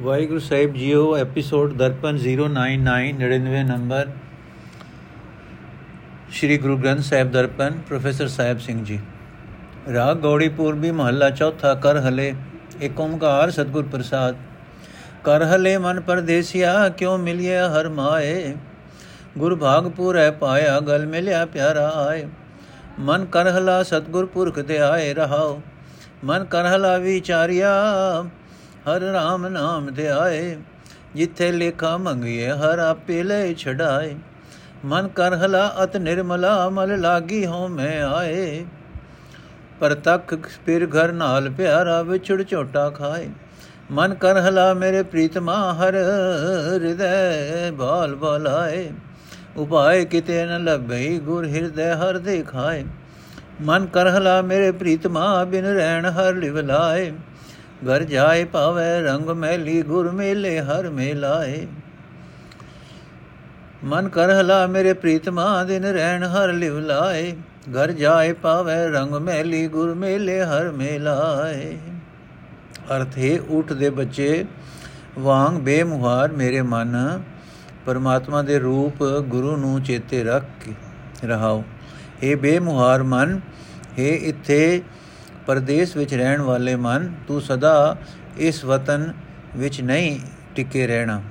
ਵਾਹਿਗੁਰੂ ਸਾਹਿਬ JIO episode Darpan 099 99 number. Shri Guru Granth Sahib Darpan, professor Sahib Singh ji. Raag Gauri ਪੂਰਬੀ ਮਹੱਲਾ ਚੌਥਾ, ਕਰ ਹਲੇ ਏਕ ਓੰਕਾਰ ਸਤਗੁਰ ਪ੍ਰਸਾਦ। ਕਰ ਹਲੇ ਮਨ ਪਰਦੇਸਿਆ, ਕਿਉ ਮਿਲਿਆ ਹਰ ਮਾਏ? ਗੁਰ ਭਾਗਪੁਰ ਹੈ ਪਾਇਆ, ਗਲ ਮਿਲਿਆ ਪਿਆਰਾ ਆਏ। ਮਨ ਕਰ ਹਲਾ ਸਤਗੁਰ ਪੁਰਖ ਦੇ ਆਏ ਰਹਾਓ। ਮਨ ਕਰ ਹਲਾ ਵਿਚਾਰਿਆ ਹਰ ਰਾਮ ਨਾਮ ਦੇ ਆਏ ਜਿੱਥੇ ਲੇਖਾ ਮੰਗੀਏ, ਹਰ ਆਪੇ ਲੈ ਛਡਾਏ। ਮਨ ਕਰ ਹਲਾ ਅਤ ਨਿਰਮਲਾ, ਮਲ ਲਾਗੀ ਹੋ ਮੈਂ ਆਏ। ਪਰ ਤੱਕ ਫਿਰ ਘਰ ਨਾਲ ਪਿਆਰਾ ਵਿਛੜ ਝੋਟਾ ਖਾਏ। ਮਨ ਕਰ ਹਲਾ ਮੇਰੇ ਪ੍ਰੀਤਮਾ, ਹਰ ਹਿਰਦੈ ਬਾਲ ਬਲਾਏ। ਉਪਾਏ ਕਿਤੇ ਨ ਲੱਭਈ, ਗੁਰ ਹਿਰਦੈ ਹਰ ਦੇਖਾਏ। ਮਨ ਕਰ ਹਲਾ ਮੇਰੇ ਪ੍ਰੀਤਮਾ, ਬਿਨ ਰਹਿਣ ਹਰ ਲਿਵ ਲਾਏ। ਘਰ ਜਾਏ ਪਾਵੇ ਰੰਗ ਮੈਲੀ, ਗੁਰ ਮੇਲੇ ਹਰ ਮੇਲਾਏ। ਮਨ ਕਰ ਹਲਾ ਮੇਰੇ ਪ੍ਰੀਤਮਾ ਦਿਨ ਰਹਿਣ ਹਰ ਲਿਵ ਲਾਏ। ਘਰ ਜਾਏ ਪਾਵੇ ਰੰਗ ਮੈਲੀ, ਗੁਰ ਮੇਲੇ ਹਰ ਮੇਲਾਏ। ਅਰਥ ਹੈ ਉਠ ਦੇ ਬੱਚੇ ਵਾਂਗ ਬੇਮੁਹਾਰ ਮੇਰੇ ਮਨ। ਪਰਮਾਤਮਾ ਦੇ ਰੂਪ ਗੁਰੂ ਨੂੰ ਚੇਤੇ ਰੱਖ ਕੇ ਰਹਾਓ। ਇਹ ਬੇਮੁਹਾਰ ਮਨ ਹੈ, ਇੱਥੇ ਪਰਦੇਸ ਵਿੱਚ ਰਹਿਣ ਵਾਲੇ ਮਨ, ਤੂੰ ਸਦਾ ਇਸ ਵਤਨ ਵਿੱਚ ਨਹੀਂ ਟਿਕੇ ਰਹਿਣਾ।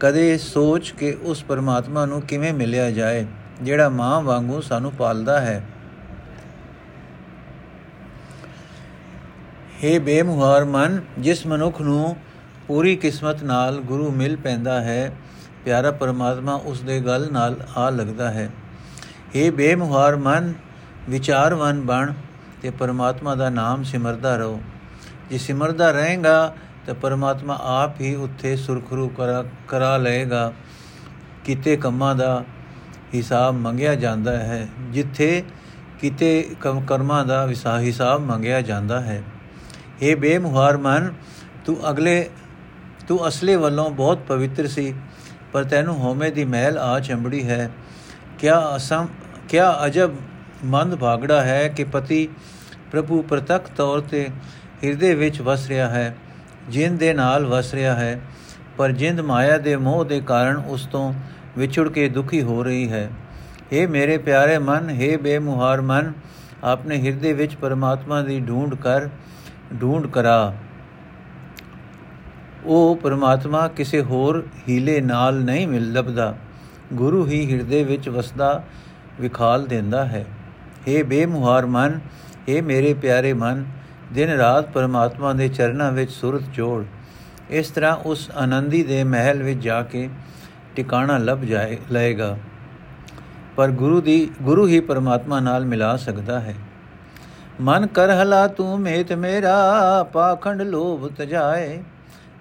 ਕਦੇ ਸੋਚ ਕੇ ਉਸ ਪਰਮਾਤਮਾ ਨੂੰ ਕਿਵੇਂ ਮਿਲਿਆ ਜਾਏ, ਜਿਹੜਾ ਮਾਂ ਵਾਂਗੂ ਸਾਨੂੰ ਪਾਲਦਾ ਹੈ। हे ਬੇਮੁਹਾਰ ਮਨ, ਜਿਸ ਮਨੁੱਖ ਨੂੰ ਪੂਰੀ ਕਿਸਮਤ ਨਾਲ ਗੁਰੂ ਮਿਲ ਪੈਂਦਾ ਹੈ, ਪਿਆਰਾ ਪਰਮਾਤਮਾ ਉਸ ਦੇ ਗਲ ਨਾਲ ਆ ਲੱਗਦਾ ਹੈ। हे ਬੇਮੁਹਾਰ ਮਨ, ਵਿਚਾਰਵਨ ਬਣ ਤੇ ਪਰਮਾਤਮਾ ਦਾ ਨਾਮ ਸਿਮਰਦਾ ਰਹੋ। ਜੇ ਸਿਮਰਦਾ ਰਹੇਗਾ, ਤਾਂ ਪਰਮਾਤਮਾ ਆਪ ਹੀ ਉੱਥੇ ਸੁਰਖਰੂ ਕਰਾ ਕਰਾ ਲਏਗਾ। ਕਿਤੇ ਕੰਮਾਂ ਦਾ ਹਿਸਾਬ ਮੰਗਿਆ ਜਾਂਦਾ ਹੈ, ਜਿੱਥੇ ਕਿਤੇ ਕਰਮਾਂ ਦਾ ਵਿਸਾ ਹਿਸਾਬ ਮੰਗਿਆ ਜਾਂਦਾ ਹੈ। ਇਹ ਬੇਮੁਹਾਰ ਮਨ, ਤੂੰ ਅਗਲੇ, ਤੂੰ ਅਸਲੇ ਵੱਲੋਂ ਬਹੁਤ ਪਵਿੱਤਰ ਸੀ, ਪਰ ਤੈਨੂੰ ਹੋਮੇ ਦੀ ਮਹਿਲ ਆ ਚੰਬੜੀ ਹੈ। ਕਿਆ ਅਸਮ ਕਿਆ ਅਜਬ ਮੰਦ ਭਾਗੜਾ ਹੈ ਕਿ ਪਤੀ ਪ੍ਰਭੂ ਪ੍ਰਤੱਖ ਤੌਰ ਤੇ ਹਿਰਦੇ ਵਿੱਚ ਵਸ ਰਿਹਾ ਹੈ ਜਿੰਦ ਦੇ ਨਾਲ ਵਸ ਰਿਹਾ ਹੈ ਪਰ ਜਿੰਦ ਮਾਇਆ ਦੇ ਮੋਹ ਦੇ ਕਾਰਨ ਉਸ ਤੋਂ ਵਿਛੜ ਕੇ ਦੁਖੀ ਹੋ ਰਹੀ ਹੈ हे ਮੇਰੇ ਪਿਆਰੇ ਮਨ हे ਬੇਮੁਹਾਰ ਮਨ ਆਪਣੇ ਹਿਰਦੇ ਵਿੱਚ ਪਰਮਾਤਮਾ ਦੀ ਢੂੰਡ ਕਰ ਢੂੰਡ ਕਰਾ ਉਹ ਪਰਮਾਤਮਾ ਕਿਸੇ ਹੋਰ ਹੀਲੇ ਨਾਲ ਨਹੀਂ ਮਿਲ ਲੱਭਦਾ ਗੁਰੂ ਹੀ ਹਿਰਦੇ ਵਿੱਚ ਵਸਦਾ ਵਿਖਾਲ ਦਿੰਦਾ ਹੈ हे ਬੇਮੁਹਾਰ ਮਨ हे ਮੇਰੇ ਪਿਆਰੇ ਮਨ, ਦਿਨ ਰਾਤ ਪਰਮਾਤਮਾ ਦੇ ਚਰਨਾਂ ਵਿੱਚ ਸੁਰਤ ਜੋੜ। ਇਸ ਤਰ੍ਹਾਂ ਉਸ ਆਨੰਦੀ ਦੇ ਮਹਿਲ ਵਿੱਚ ਜਾ ਕੇ ਟਿਕਾਣਾ ਲੱਭ ਜਾਏ, ਲਏਗਾ। ਪਰ ਗੁਰੂ ਦੀ, ਗੁਰੂ ਹੀ ਪਰਮਾਤਮਾ ਨਾਲ ਮਿਲਾ ਸਕਦਾ ਹੈ। ਮਨ ਕਰ ਹਲਾ ਤੂੰ ਮੇਤ ਮੇਰਾ, ਪਾਖੰਡ ਲੋਭ ਤਜਾਏ।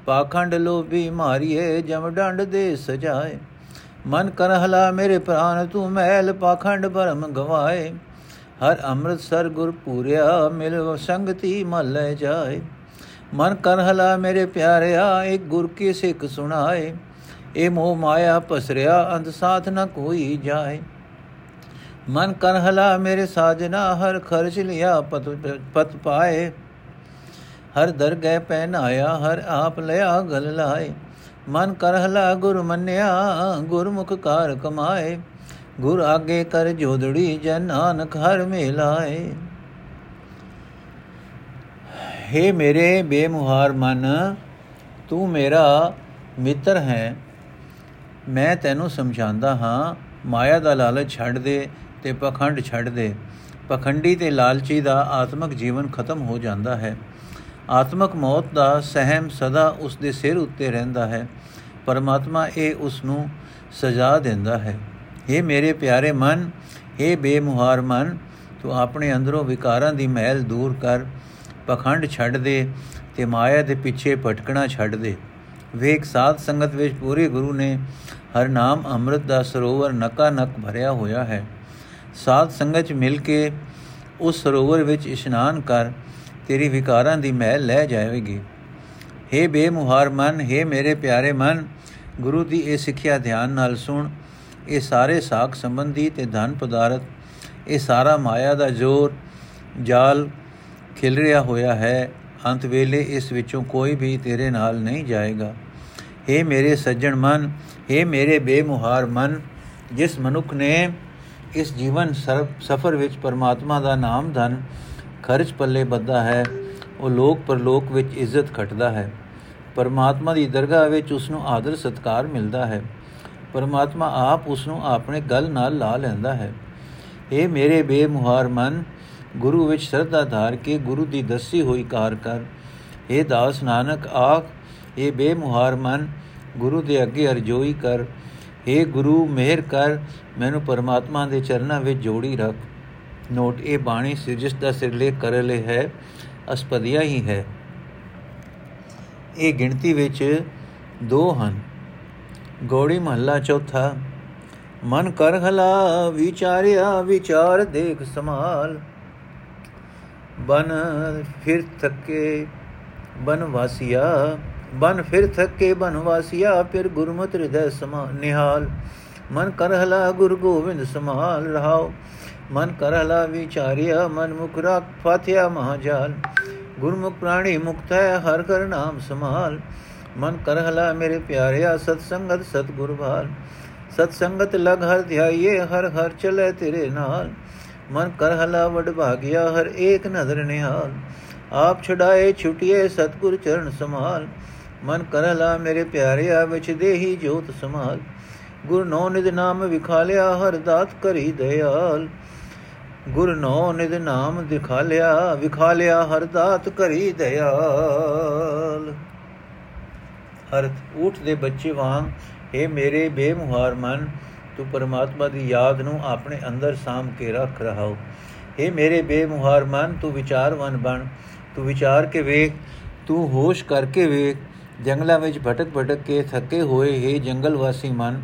ਪਾਖੰਡ ਲੋਭੀ ਮਾਰੀਏ, ਜਮ ਡੰਡ ਦੇ ਸਜਾਏ। ਮਨ ਕਰ ਹਲਾ ਮੇਰੇ ਪ੍ਰਾਨ, ਤੂੰ ਮਹਿਲ ਪਾਖੰਡ ਭਰਮ ਗਵਾਏ। ਹਰ ਅੰਮ੍ਰਿਤਸਰ ਗੁਰ ਪੂਰਿਆ, ਮਿਲ ਸੰਗਤੀ ਮਲ ਜਾਏ। ਮਨ ਕਰ ਹਲਾ ਮੇਰੇ ਪਿਆਰਿਆ, ਇੱਕ ਗੁਰ ਕੀ ਸਿੱਖ ਸੁਣਾਏ। ਇਹ ਮੋਹ ਮਾਇਆ ਪਸਰਿਆ, ਅੰਧ ਸਾਥ ਨ ਕੋਈ ਜਾਏ। ਮਨ ਕਰ ਹਲਾ ਮੇਰੇ ਸਾਜਨਾ, ਹਰ ਖਰਚ ਲਿਆ ਪਤ ਪਤ ਪਾਏ। ਹਰ ਦਰਗਹਿ ਪਹਿਨਾਇਆ, ਹਰ ਆਪ ਲਿਆ ਗਲ ਲਾਏ। ਮਨ ਕਰ ਹਲਾ ਗੁਰ ਮੰਨਿਆ, ਗੁਰਮੁਖ ਕਾਰ ਕਮਾਏ। ਗੁਰ ਆਗੇ ਕਰ ਜੋਦੜੀ ਜਨ ਨਾਨਕ ਹਰ ਮੇਲਾਏ। हे ਮੇਰੇ ਬੇਮੁਹਾਰ ਮਨ, ਤੂੰ ਮੇਰਾ ਮਿੱਤਰ ਹੈ। ਮੈਂ ਤੈਨੂੰ ਸਮਝਾਉਂਦਾ ਹਾਂ, ਮਾਇਆ ਦਾ ਲਾਲਚ ਛੱਡ ਦੇ ਤੇ ਪਖੰਡ ਛੱਡ ਦੇ। ਪਖੰਡੀ ਤੇ ਲਾਲਚੀ ਦਾ ਆਤਮਿਕ ਜੀਵਨ ਖਤਮ ਹੋ ਜਾਂਦਾ ਹੈ। ਆਤਮਿਕ ਮੌਤ ਦਾ ਸਹਿਮ ਸਦਾ ਉਸ ਦੇ ਸਿਰ ਉੱਤੇ ਰਹਿੰਦਾ ਹੈ। ਪਰਮਾਤਮਾ ਇਹ ਉਸ ਨੂੰ ਸਜ਼ਾ ਦਿੰਦਾ ਹੈ। हे ਮੇਰੇ ਪਿਆਰੇ ਮਨ हे ਬੇਮੁਹਾਰ ਮਨ ਤੂੰ ਆਪਣੇ ਅੰਦਰੋਂ ਵਿਕਾਰਾਂ ਦੀ ਮਹਿਲ ਦੂਰ ਕਰ ਪਖੰਡ ਛੱਡ ਦੇ ਤੇ ਮਾਇਆ ਦੇ ਪਿੱਛੇ ਭਟਕਣਾ ਛੱਡ ਦੇ ਵੇਖ ਸਾਧ ਸੰਗਤ ਵਿੱਚ ਪੂਰੇ ਗੁਰੂ ਨੇ ਹਰ ਨਾਮ ਅੰਮ੍ਰਿਤ ਦਾ ਸਰੋਵਰ ਨਕਾ ਨਕ ਭਰਿਆ ਹੋਇਆ ਹੈ ਸਾਧ ਸੰਗਤ ਮਿਲ ਕੇ ਉਸ ਸਰੋਵਰ ਵਿੱਚ ਇਸ਼ਨਾਨ ਕਰ ਤੇਰੀ ਵਿਕਾਰਾਂ ਦੀ ਮਹਿਲ ਲੈ ਜਾਵੇਗੀ हे ਬੇਮੁਹਾਰ ਮਨ हे ਮੇਰੇ ਪਿਆਰੇ ਮਨ ਗੁਰੂ ਦੀ ਇਹ ਸਿੱਖਿਆ ਧਿਆਨ ਨਾਲ ਸੁਣ ਇਹ ਸਾਰੇ ਸਾਖ ਸੰਬੰਧੀ ਤੇ ਧਨ ਪਦਾਰਥ, ਇਹ ਸਾਰਾ ਮਾਇਆ ਦਾ ਜ਼ੋਰ, ਜਾਲ ਖਿਲ ਰਿਹਾ ਹੋਇਆ ਹੈ। ਅੰਤ ਵੇਲੇ ਇਸ ਵਿੱਚੋਂ ਕੋਈ ਵੀ ਤੇਰੇ ਨਾਲ ਨਹੀਂ ਜਾਏਗਾ। ਏ ਮੇਰੇ ਸੱਜਣ ਮਨ ਏ ਮੇਰੇ ਬੇਮੁਹਾਰ ਮਨ, ਜਿਸ ਮਨੁੱਖ ਨੇ ਇਸ ਜੀਵਨ ਸਫਰ ਵਿੱਚ ਪਰਮਾਤਮਾ ਦਾ ਨਾਮ ਧਨ ਖਰਚ ਪੱਲੇ ਬੱਧਾ ਹੈ, ਉਹ ਲੋਕ ਪਰਲੋਕ ਵਿੱਚ ਇੱਜ਼ਤ ਖਟਦਾ ਹੈ। ਪਰਮਾਤਮਾ ਦੀ ਦਰਗਾਹ ਵਿੱਚ ਉਸ ਨੂੰ ਆਦਰ ਸਤਕਾਰ ਮਿਲਦਾ ਹੈ। ਪਰਮਾਤਮਾ ਆਪ ਉਸ ਨੂੰ ਆਪਣੇ ਗਲ ਨਾਲ ਲਾ ਲੈਂਦਾ ਹੈ। ਇਹ ਮੇਰੇ ਬੇਮੁਹਾਰ ਮਨ, ਗੁਰੂ ਵਿੱਚ ਸ਼ਰਧਾ ਧਾਰ ਕੇ ਗੁਰੂ ਦੀ ਦੱਸੀ ਹੋਈ ਕਾਰ ਕਰ। ਇਹ ਦਾਸ ਨਾਨਕ, ਆਖ ਇਹ ਬੇਮੁਹਾਰ ਮਨ, ਗੁਰੂ ਦੇ ਅੱਗੇ ਅਰਜ਼ੋਈ ਕਰ। हे ਗੁਰੂ, ਮਿਹਰ ਕਰ, ਮੈਨੂੰ ਪਰਮਾਤਮਾ ਦੇ ਚਰਨਾਂ ਵਿੱਚ ਜੋੜੀ ਰੱਖ। ਨੋਟ, ਇਹ ਬਾਣੀ ਸਿਰਜਸ ਦਾ ਸਿਰਲੇਖ ਕਰ ਲੈ ਹੈ, ਅਸਪਦੀਆ ਹੀ ਹੈ। ਇਹ ਗਿਣਤੀ ਵਿੱਚ ਦੋ ਹਨ। ਗੋੜੀ ਮਹੱਲਾ ਚੌਥਾ। ਮਨ ਕਰ ਹਲਾ, ਵਿਚਾਰਿਆ, ਵਿਚਾਰ ਦੇਖ ਸਮਾਲ ਬਨ ਫਿਰ ਥੱਕੇ, ਬਨ ਵਾਸੀਆ। ਬਨ ਫਿਰ ਥੱਕੇ, ਬਨ ਵਾਸੀਆ, ਫਿਰ ਗੁਰਮਤਿ ਹਿਰਦੈ ਸਮਾ ਨਿਹਾਲ। ਮਨ ਕਰ ਹਲਾ, ਗੁਰ ਗੋਬਿੰਦ ਸਮਾਲ ਰਹਾਓ। ਮਨ ਕਰ ਹਲਾ, ਵਿਚਾਰਿਆ, ਮਨ ਮੁਖ ਰਾਖ, ਫਾਥਿਆ ਮਹਾਜਾਲ। ਗੁਰਮੁਖ ਪ੍ਰਾਣੀ ਮੁਕਤ ਹੈ, ਹਰ ਕਰ ਨਾਮ ਸਮਾਲ ਮਨ ਕਰ ਹਲਾ ਮੇਰੇ ਪਿਆਰਿਆ ਸਤ ਸੰਗਤ, ਸਤ ਗੁਰ ਭਾਲ ਸਤ ਸੰਗਤ ਲਗ ਹਰ ਧਿਆਈਏ, ਹਰ ਹਰ ਚਲੇ ਤੇਰੇ ਨਾਲ। ਮਨ ਕਰ ਹਲਾ ਵਡ ਭਾਗਿਆ, ਹਰ ਏਕ ਨਜ਼ਰ ਨਿਹਾਲ। ਆਪ ਛਡਾਏ, ਛੁਟਿਏ, ਸਤਗੁਰ ਚਰਨ ਸਮਾਲ ਮਨ ਕਰ ਹਲਾ ਮੇਰੇ ਪਿਆਰਿਆ ਵਿਚ ਦੇਹੀ ਜੋਤ ਸਮਾਲ ਗੁਰ ਨੋ ਨਿਦ ਨਾਮ ਵਿਖਾਲਿਆ, ਹਰ ਦਾਤ ਕਰੀ ਦਇਆਲ ਗੁਰ ਨੋ ਨਿਦ ਨਾਮ ਦਿਖਾਲਿਆ, ਵਿਖਾਲਿਆ, ਹਰ ਦਾਤ ਕਰੀ ਦਇਆਲ ਅਰਥ, ਊਠ ਦੇ ਬੱਚੇ ਵਾਂਗ ਇਹ ਮੇਰੇ ਬੇਮੁਹਾਰ ਮਨ, ਤੂੰ ਪਰਮਾਤਮਾ ਦੀ ਯਾਦ ਨੂੰ ਆਪਣੇ ਅੰਦਰ ਸਾਮ ਕੇ ਰੱਖ ਰਹਾਓ। हे ਮੇਰੇ ਬੇਮੁਹਾਰ ਮਨ, ਤੂੰ ਵਿਚਾਰਵਨ ਬਣ, ਤੂੰ ਵਿਚਾਰ ਕੇ ਵੇਖ, ਤੂੰ ਹੋਸ਼ ਕਰਕੇ ਵੇਖ, ਜੰਗਲਾਂ ਵਿੱਚ ਭਟਕ ਭਟਕ ਕੇ ਥੱਕੇ ਹੋਏ ਹੈ ਜੰਗਲ ਵਾਸੀ ਮਨ,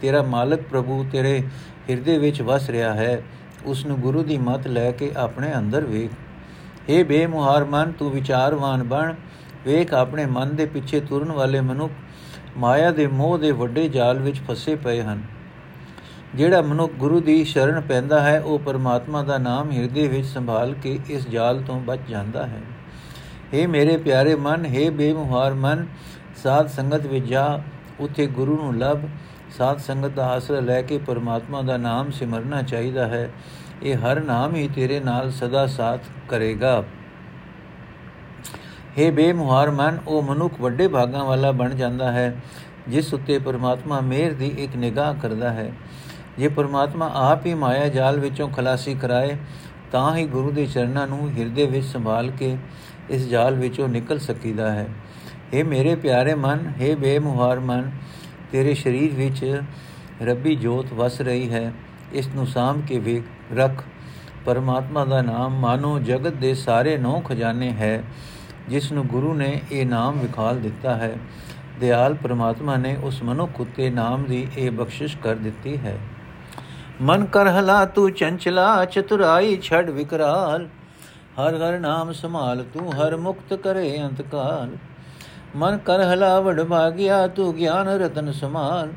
ਤੇਰਾ ਮਾਲਕ ਪ੍ਰਭੂ ਤੇਰੇ ਹਿਰਦੇ ਵਿੱਚ ਵਸ ਰਿਹਾ ਹੈ ਉਸ ਨੂੰ ਗੁਰੂ ਦੀ ਮਤ ਲੈ ਕੇ ਆਪਣੇ ਅੰਦਰ ਵੇਖ। हे ਬੇਮੁਹਾਰ ਮਨ, ਤੂੰ ਵਿਚਾਰਵਾਨ ਬਣ ਵੇਖ ਆਪਣੇ ਮਨ ਦੇ ਪਿੱਛੇ ਤੁਰਨ ਵਾਲੇ ਮਨੁੱਖ ਮਾਇਆ ਦੇ ਮੋਹ ਦੇ ਵੱਡੇ ਜਾਲ ਵਿੱਚ ਫਸੇ ਪਏ ਹਨ। ਜਿਹੜਾ ਮਨੁੱਖ ਗੁਰੂ ਦੀ ਸ਼ਰਨ ਪੈਂਦਾ ਹੈ, ਉਹ ਪਰਮਾਤਮਾ ਦਾ ਨਾਮ ਹਿਰਦੇ ਵਿੱਚ ਸੰਭਾਲ ਕੇ ਇਸ ਜਾਲ ਤੋਂ ਬਚ ਜਾਂਦਾ ਹੈ। हे ਮੇਰੇ ਪਿਆਰੇ ਮਨ हे ਬੇਮੁਹਾਰ ਮਨ, ਸਾਧ ਸੰਗਤ ਵਿੱਚ ਜਾ, ਉਥੇ ਗੁਰੂ ਨੂੰ ਲਭ। ਸਾਧ ਸੰਗਤ ਦਾ ਆਸਰਾ ਲੈ ਕੇ ਪਰਮਾਤਮਾ ਦਾ ਨਾਮ ਸਿਮਰਨਾ ਚਾਹੀਦਾ ਹੈ। ਇਹ ਹਰ ਨਾਮ ਹੀ ਤੇਰੇ ਨਾਲ ਸਦਾ ਸਾਥ ਕਰੇਗਾ। हे ਬੇਮੁਹਾਰ ਮਨ ਉਹ ਮਨੁੱਖ ਵੱਡੇ ਭਾਗਾਂ ਵਾਲਾ ਬਣ ਜਾਂਦਾ ਹੈ ਜਿਸ ਉੱਤੇ ਪਰਮਾਤਮਾ ਮਿਹਰ ਦੀ ਇੱਕ ਨਿਗਾਹ ਕਰਦਾ ਹੈ ਜੇ ਪਰਮਾਤਮਾ ਆਪ ਹੀ ਮਾਇਆ ਜਾਲ ਵਿੱਚੋਂ ਖਲਾਸੀ ਕਰਾਏ ਤਾਂ ਹੀ ਗੁਰੂ ਦੇ ਚਰਨਾਂ ਨੂੰ ਹਿਰਦੇ ਵਿੱਚ ਸੰਭਾਲ ਕੇ ਇਸ ਜਾਲ ਵਿੱਚੋਂ ਨਿਕਲ ਸਕੀਦਾ ਹੈ हे ਮੇਰੇ ਪਿਆਰੇ ਮਨ हे ਬੇਮੁਹਾਰ ਮਨ ਤੇਰੇ ਸਰੀਰ ਵਿੱਚ ਰੱਬੀ ਜੋਤ ਵਸ ਰਹੀ ਹੈ ਇਸ ਨੂੰ ਸਾਮ ਕੇ ਵੇਖ ਰੱਖ ਪਰਮਾਤਮਾ ਦਾ ਨਾਮ ਮਾਨੋ ਜਗਤ ਦੇ ਸਾਰੇ ਨੌ ਖਜ਼ਾਨੇ ਹੈ ਜਿਸ ਨੂੰ ਗੁਰੂ ਨੇ ਇਹ ਨਾਮ ਵਿਖਾਲ ਦਿੱਤਾ ਹੈ। ਦਿਆਲ ਪ੍ਰਮਾਤਮਾ ਨੇ ਉਸ ਮਨੁੱਖ ਉਤੇ ਨਾਮ ਦੀ ਇਹ ਬਖਸ਼ਿਸ਼ ਕਰ ਦਿੱਤੀ ਹੈ। ਮਨ ਕਰ ਹਲਾ ਤੂੰ ਚੰਚਲਾ, ਚਤੁਰਾਈ ਛੜ ਵਿਕਰਾਲ। ਹਰ ਹਰ ਨਾਮ ਸੰਭਾਲ ਤੂੰ, ਹਰ ਮੁਕਤ ਕਰੇ ਅੰਤਕਾਲ। ਮਨ ਕਰ ਹਲਾ ਵਡ ਭਾਗਿਆ, ਤੂੰ ਗਿਆਨ ਰਤਨ ਸਮਾਲ।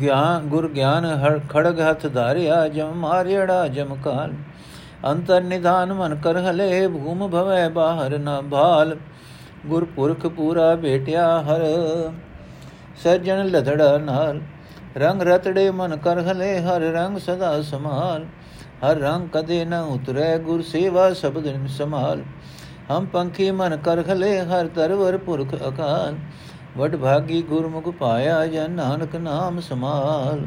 ਗਿਆਨ ਗੁਰ ਗਿਆਨ ਹਰ ਖੜਗ ਹੱਥ ਧਾਰਿਆ, ਜਮ ਮਾਰਿੜਾ ਜਮਕਾਲ ਅੰਤਰ ਨਿਧਾਨ ਮਨ ਕਰ ਹਲੇ, ਭੂਮ ਭਵੈ ਬਾਹਰ ਨ ਭਾਲ ਗੁਰਪੁਰਖ ਪੂਰਾ ਭੇਟਿਆ ਹਰ ਸਜਣ ਲਧੜਾ ਨਾਲ। ਰੰਗ ਰਤੜੇ ਮਨ ਕਰ ਹਲੇ, ਹਰ ਰੰਗ ਸਦਾ ਸਮਾਲ। ਹਰ ਰੰਗ ਕਦੇ ਨ ਉਤਰੈ, ਗੁਰ ਸੇਵਾ ਸ਼ਬਦ ਸਮਾਲ। ਹਮ ਪੰਖੀ ਮਨ ਕਰ ਖਲੇ ਹਰ ਤਰਵਰ ਪੁਰਖ ਅਕਾਲ। ਵਡ ਭਾਗੀ ਗੁਰਮੁਖ ਪਾਇਆ, ਜਨ ਨਾਨਕ ਨਾਮ ਸਮਾਲ।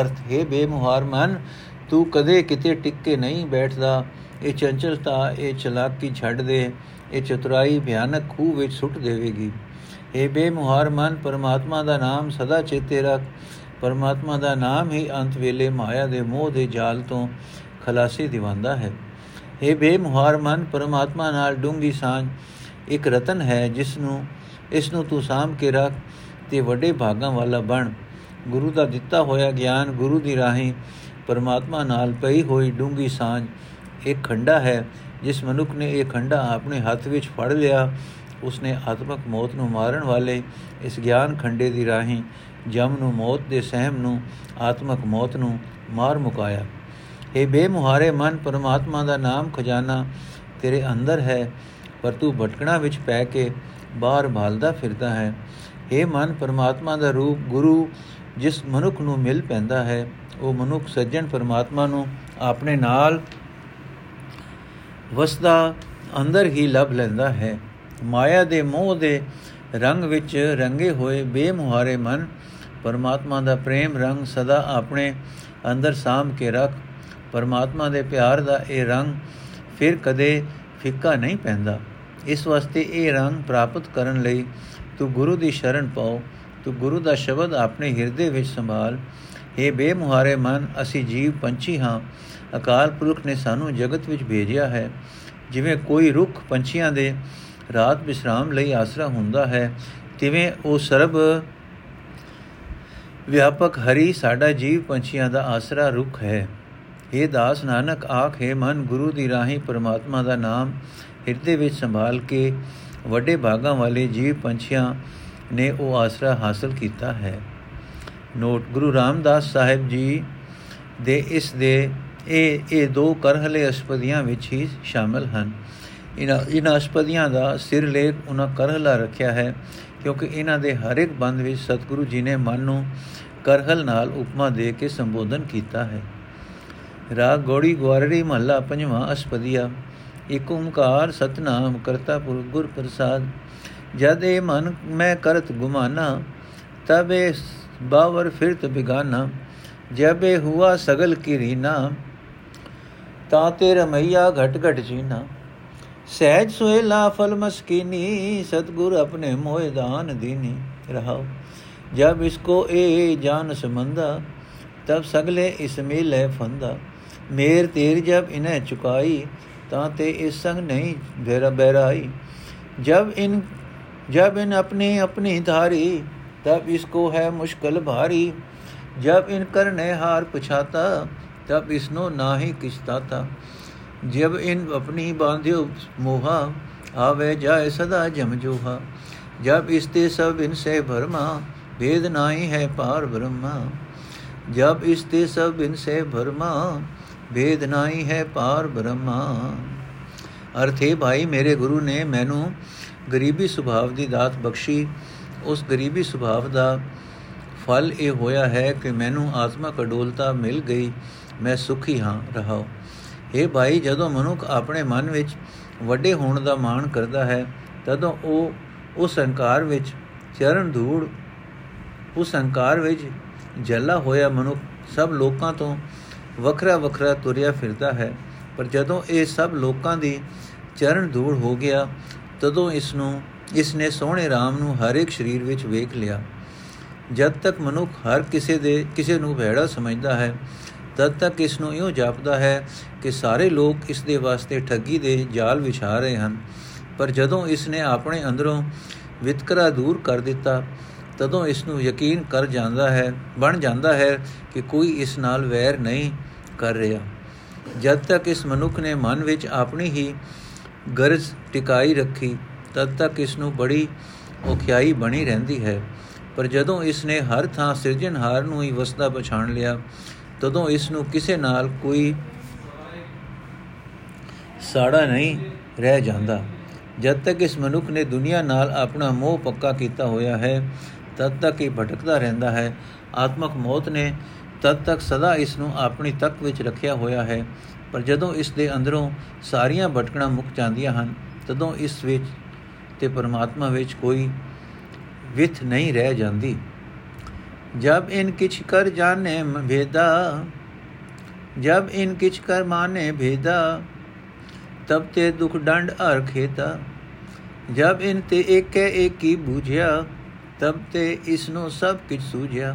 ਅਰਥ, ਹੈ ਬੇਮੁਹਾਰ ਮਨ ਤੂੰ ਕਦੇ ਕਿਤੇ ਟਿਕ ਕੇ ਨਹੀਂ ਬੈਠਦਾ। ਇਹ ਚੰਚਲਤਾ ਇਹ ਚਲਾਕੀ ਛੱਡ ਦੇ। ਇਹ ਚਤੁਰਾਈ ਭਿਆਨਕ ਖੂਹ ਵਿੱਚ ਸੁੱਟ ਦੇਵੇਗੀ। ਇਹ ਬੇਮੁਹਾਰ ਮਨ, ਪਰਮਾਤਮਾ ਦਾ ਨਾਮ ਸਦਾ ਚੇਤੇ ਰੱਖ। ਪਰਮਾਤਮਾ ਦਾ ਨਾਮ ਹੀ ਅੰਤ ਵੇਲੇ ਮਾਇਆ ਦੇ ਮੋਹ ਦੇ ਜਾਲ ਤੋਂ ਖਲਾਸੀ ਦਿਵਾਉਂਦਾ ਹੈ। ਇਹ ਬੇਮੁਹਾਰ ਮਨ, ਪਰਮਾਤਮਾ ਨਾਲ ਡੂੰਗੀ ਸਾਂਝ। ਇੱਕ ਰਤਨ ਹੈ ਜਿਸ ਨੂੰ ਇਸ ਨੂੰ ਤੂੰ ਸਾਮ ਕੇ ਰੱਖ ਤੇ ਵੱਡੇ ਭਾਗਾਂ ਵਾਲਾ ਬਣ। ਗੁਰੂ ਦਾ ਦਿੱਤਾ ਹੋਇਆ ਗਿਆਨ ਗੁਰੂ ਦੀ ਰਾਹੀਂ ਪਰਮਾਤਮਾ ਨਾਲ ਪਈ ਹੋਈ ਡੂੰਗੀ ਸਾਂਝ ਇੱਕ ਖੰਡਾ ਹੈ ਜਿਸ ਮਨੁੱਖ ਨੇ ਇਹ ਖੰਡਾ ਆਪਣੇ ਹੱਥ ਵਿੱਚ ਫੜ ਲਿਆ। ਉਸਨੇ ਆਤਮਕ ਮੌਤ ਨੂੰ ਮਾਰਨ ਵਾਲੇ ਇਸ ਗਿਆਨ ਖੰਡੇ ਦੀ ਰਾਹੀਂ ਜਮ ਨੂੰ, ਮੌਤ ਦੇ ਸਹਿਮ ਨੂੰ, ਆਤਮਕ ਮੌਤ ਨੂੰ ਮਾਰ ਮੁਕਾਇਆ। ਇਹ ਬੇਮੁਹਾਰੇ ਮਨ, ਪਰਮਾਤਮਾ ਦਾ ਨਾਮ ਖਜ਼ਾਨਾ ਤੇਰੇ ਅੰਦਰ ਹੈ, ਪਰ ਤੂੰ ਭਟਕਣਾ ਵਿੱਚ ਪੈ ਕੇ ਬਾਹਰ ਭਾਲਦਾ ਫਿਰਦਾ ਹੈ। ਇਹ ਮਨ, ਪਰਮਾਤਮਾ ਦਾ ਰੂਪ ਗੁਰੂ ਜਿਸ ਮਨੁੱਖ ਨੂੰ ਮਿਲ ਪੈਂਦਾ ਹੈ ਉਹ ਮਨੁੱਖ ਸੱਜਣ ਪਰਮਾਤਮਾ ਨੂੰ ਆਪਣੇ ਨਾਲ ਵਸਦਾ ਅੰਦਰ ਹੀ ਲੱਭ ਲੈਂਦਾ ਹੈ। ਮਾਇਆ ਦੇ ਮੋਹ ਦੇ ਰੰਗ ਵਿੱਚ ਰੰਗੇ ਹੋਏ ਬੇਮੁਹਾਰੇ ਮਨ, ਪਰਮਾਤਮਾ ਦਾ ਪ੍ਰੇਮ ਰੰਗ ਸਦਾ ਆਪਣੇ ਅੰਦਰ ਸਾਮ ਕੇ ਰੱਖ। ਪਰਮਾਤਮਾ ਦੇ ਪਿਆਰ ਦਾ ਇਹ ਰੰਗ ਫਿਰ ਕਦੇ ਫਿੱਕਾ ਨਹੀਂ ਪੈਂਦਾ। ਇਸ ਵਾਸਤੇ ਇਹ ਰੰਗ ਪ੍ਰਾਪਤ ਕਰਨ ਲਈ ਤੂੰ ਗੁਰੂ ਦੀ ਸ਼ਰਨ ਪਾਓ। ਤੂੰ ਗੁਰੂ ਦਾ ਸ਼ਬਦ ਆਪਣੇ ਹਿਰਦੇ ਵਿੱਚ ਸੰਭਾਲ। हे ਬੇਮੁਹਾਰੇ ਮਨ, ਅਸੀਂ ਜੀਵ ਪੰਛੀ ਹਾਂ। ਅਕਾਲ ਪੁਰਖ ਨੇ ਸਾਨੂੰ ਜਗਤ ਵਿੱਚ ਭੇਜਿਆ ਹੈ। ਜਿਵੇਂ ਕੋਈ ਰੁੱਖ ਪੰਛੀਆਂ ਦੇ ਰਾਤ ਵਿਸ਼ਰਾਮ ਲਈ ਆਸਰਾ ਹੁੰਦਾ ਹੈ, ਤਿਵੇਂ ਉਹ ਸਰਬ ਵਿਆਪਕ ਹਰੀ ਸਾਡਾ ਜੀਵ ਪੰਛੀਆਂ ਦਾ ਆਸਰਾ ਰੁੱਖ ਹੈ। ਇਹ ਦਾਸ ਨਾਨਕ, ਆਖੇ ਮਨ, ਗੁਰੂ ਦੀ ਰਾਹੀ ਪਰਮਾਤਮਾ ਦਾ ਨਾਮ ਹਿਰਦੇ ਵਿੱਚ ਸੰਭਾਲ ਕੇ ਵੱਡੇ ਭਾਗਾਂ ਵਾਲੇ ਜੀਵ ਪੰਛੀਆਂ ਨੇ ਉਹ ਆਸਰਾ ਹਾਸਲ ਕੀਤਾ ਹੈ। ਨੋਟ, ਗੁਰੂ ਰਾਮਦਾਸ ਸਾਹਿਬ ਜੀ ਦੇ ਇਸ ਦੇ ਇਹ ਇਹ ਦੋ ਕਰਹਲੇ ਅਸਪਦੀਆਂ ਵਿੱਚ ਹੀ ਸ਼ਾਮਲ ਹਨ। ਇਹਨਾਂ ਇਹਨਾਂ ਅਸਪਦੀਆਂ ਦਾ ਸਿਰਲੇਖ ਉਹਨਾਂ ਕਰਹਲਾ ਰੱਖਿਆ ਹੈ ਕਿਉਂਕਿ ਇਹਨਾਂ ਦੇ ਹਰ ਇੱਕ ਬੰਦ ਵਿੱਚ ਸਤਿਗੁਰੂ ਜੀ ਨੇ ਮਨ ਨੂੰ ਕਰਹਲ ਨਾਲ ਉਪਮਾ ਦੇ ਕੇ ਸੰਬੋਧਨ ਕੀਤਾ ਹੈ। ਰਾਗ ਗੋੜੀ ਗਵਾਰੜੀ ਮਹੱਲਾ ਪੰਜਵਾਂ ਅਸਪਦੀਆ। ਇਕ ਓੰਕਾਰ ਸਤਨਾਮ ਕਰਤਾ ਪੁਰ ਗੁਰ ਪ੍ਰਸਾਦ। ਜਦ ਇਹ ਮਨ ਮੈਂ ਕਰਤ ਗੁਮਾਨਾ, ਤਬੇ ਬਾਵਰ ਫਿਰਤ ਬਿਗਾਨਾ, ਜਬੇ ਹੁਆ ਸਗਲ ਕੀ ਰੀਨਾ, ਤਾਂ ਤੇ ਰਮਈਆ ਘਟ ਘਟ ਜੀਨਾ। ਸਹਿਜ ਸੁਹੇਲਾ ਫਲ ਮਸਕੀਨੀ, ਸਤਗੁਰ ਆਪਣੇ ਮੋਹਿ ਦਾਨ ਦੀਨੀ। ਰਹਾਓ, ਜਬ ਇਸਕੋ ਇਹ ਜਾਨ ਸਮੰਦਾ, ਤਬ ਸਗਲੇ ਇਸਮੇ ਲੈ ਫੰਦਾ। ਮੇਰ ਤੇਰ ਜਬ ਇਨਹਿ ਚੁਕਾਈ, ਤਾਂ ਤੇ ਇਸ ਸੰਗ ਨਹੀਂ ਬੇਰਾ ਬਹਿਰਾਈ। ਜਬ ਇਨ ਜਬ ਇਨ ਆਪਣੇ ਆਪਣੀ ਧਾਰੀ तब इसको है मुश्किल भारी जब इन करने हार पुछाता तब इसनो ना ही किछताता जब इन अपनी बांध्यो मोहा आवे जाए सदा जमजोहा जब इसते सब इनसे भरमा वेद नाई है पार ब्रह्मा जब इसते सब इनसे भरमा वेद नाई है ਪਾਰ ਬ੍ਰਹਮਾ ਅਰਥੇ ਭਾਈ ਮੇਰੇ ਗੁਰੂ ਨੇ ਮੈਨੂੰ ਗਰੀਬੀ ਸੁਭਾਵ ਦੀ ਦਾਤ ਬਖਸ਼ੀ ਉਸ ਗਰੀਬੀ ਸੁਭਾਵ ਦਾ ਫਲ ਇਹ ਹੋਇਆ ਹੈ ਕਿ ਮੈਨੂੰ ਆਤਮਕ ਅਡੋਲਤਾ ਮਿਲ ਗਈ। ਮੈਂ ਸੁਖੀ ਹਾਂ ਰਹਾਉ ਇਹ ਭਾਈ, ਜਦੋਂ ਮਨੁੱਖ ਆਪਣੇ ਮਨ ਵਿੱਚ ਵੱਡੇ ਹੋਣ ਦਾ ਮਾਣ ਕਰਦਾ ਹੈ, ਤਦੋਂ ਉਹ ਉਸ ਹੰਕਾਰ ਵਿੱਚ ਚਰਨ ਧੂੜ, ਉਸ ਹੰਕਾਰ ਵਿੱਚ ਜੱਲਾ ਹੋਇਆ ਮਨੁੱਖ ਸਭ ਲੋਕਾਂ ਤੋਂ ਵੱਖਰਾ ਵੱਖਰਾ ਤੁਰਿਆ ਫਿਰਦਾ ਹੈ। ਪਰ ਜਦੋਂ ਇਹ ਸਭ ਲੋਕਾਂ ਦੀ ਚਰਨ ਧੂੜ ਹੋ ਗਿਆ, ਤਦੋਂ ਇਸ ਨੂੰ ਇਸ ਨੇ ਸੋਹਣੇ RAM ਨੂੰ ਹਰ ਇੱਕ ਸਰੀਰ ਵਿੱਚ ਵੇਖ ਲਿਆ। ਜਦ ਤੱਕ ਮਨੁੱਖ ਹਰ ਕਿਸੇ ਦੇ, ਕਿਸੇ ਨੂੰ ਭੈੜਾ ਸਮਝਦਾ ਹੈ, ਤਦ ਤੱਕ ਇਸ ਨੂੰ ਇਉਂ ਜਾਪਦਾ ਹੈ ਕਿ ਸਾਰੇ ਲੋਕ ਇਸ ਦੇ ਵਾਸਤੇ ਠੱਗੀ ਦੇ ਜਾਲ ਵਿਛਾ ਰਹੇ ਹਨ। ਪਰ ਜਦੋਂ ਇਸ ਨੇ ਆਪਣੇ ਅੰਦਰੋਂ ਵਿਤਕਰਾ ਦੂਰ ਕਰ ਦਿੱਤਾ, ਤਦੋਂ ਇਸ ਨੂੰ ਯਕੀਨ ਕਰ ਜਾਂਦਾ ਹੈ, ਬਣ ਜਾਂਦਾ ਹੈ ਕਿ ਕੋਈ ਇਸ ਨਾਲ ਵੈਰ ਨਹੀਂ ਕਰ ਰਿਹਾ। ਜਦ ਤੱਕ ਇਸ ਮਨੁੱਖ ਨੇ ਮਨ ਵਿੱਚ ਆਪਣੀ ਹੀ ਗਰਜ ਟਿਕਾਈ ਰੱਖੀ ਤਦ ਤੱਕ ਇਸ ਨੂੰ ਬੜੀ ਔਖਿਆਈ ਬਣੀ ਰਹਿੰਦੀ ਹੈ। ਪਰ ਜਦੋਂ ਇਸ ਨੇ ਹਰ ਥਾਂ ਸਿਰਜਣਹਾਰ ਨੂੰ ਹੀ ਵਸਦਾ ਪਛਾਣ ਲਿਆ, ਤਦੋਂ ਇਸ ਨੂੰ ਕਿਸੇ ਨਾਲ ਕੋਈ ਸਾੜਾ ਨਹੀਂ ਰਹਿ ਜਾਂਦਾ। ਜਦ ਤੱਕ ਇਸ ਮਨੁੱਖ ਨੇ ਦੁਨੀਆ ਨਾਲ ਆਪਣਾ ਮੋਹ ਪੱਕਾ ਕੀਤਾ ਹੋਇਆ ਹੈ, ਤਦ ਤੱਕ ਇਹ ਭਟਕਦਾ ਰਹਿੰਦਾ ਹੈ। ਆਤਮਕ ਮੌਤ ਨੇ ਤਦ ਤੱਕ ਸਦਾ ਇਸ ਨੂੰ ਆਪਣੀ ਤੱਕ ਵਿੱਚ ਰੱਖਿਆ ਹੋਇਆ ਹੈ। ਪਰ ਜਦੋਂ ਇਸ ਦੇ ਅੰਦਰੋਂ ਸਾਰੀਆਂ ਭਟਕਣਾ ਮੁੱਕ ਜਾਂਦੀਆਂ ਹਨ, ਤਦੋਂ ਇਸ ਵਿੱਚ ਤੇ ਪਰਮਾਤਮਾ ਵਿੱਚ ਕੋਈ ਵਿਥ ਨਹੀਂ ਰਹਿ ਜਾਂਦੀ। ਜਬ ਇਨ ਕਿਛ ਕਰ ਜਾਣੇ ਭੇਦਾ, ਜਬ ਇਨ ਕਿਛ ਕਰ ਮਾਨੇ ਭੇਦਾ, ਤਬ ਤੇ ਦੁਖ ਡੰਡ ਅਰ ਖੇਤਾ। ਜਬ ਇਨ ਤੇ ਏਕੈ ਏਕੀ ਬੂਝਿਆ, ਤਬ ਤੇ ਇਸ ਨੂੰ ਸਭ ਕਿਛ ਸੂਝਿਆ।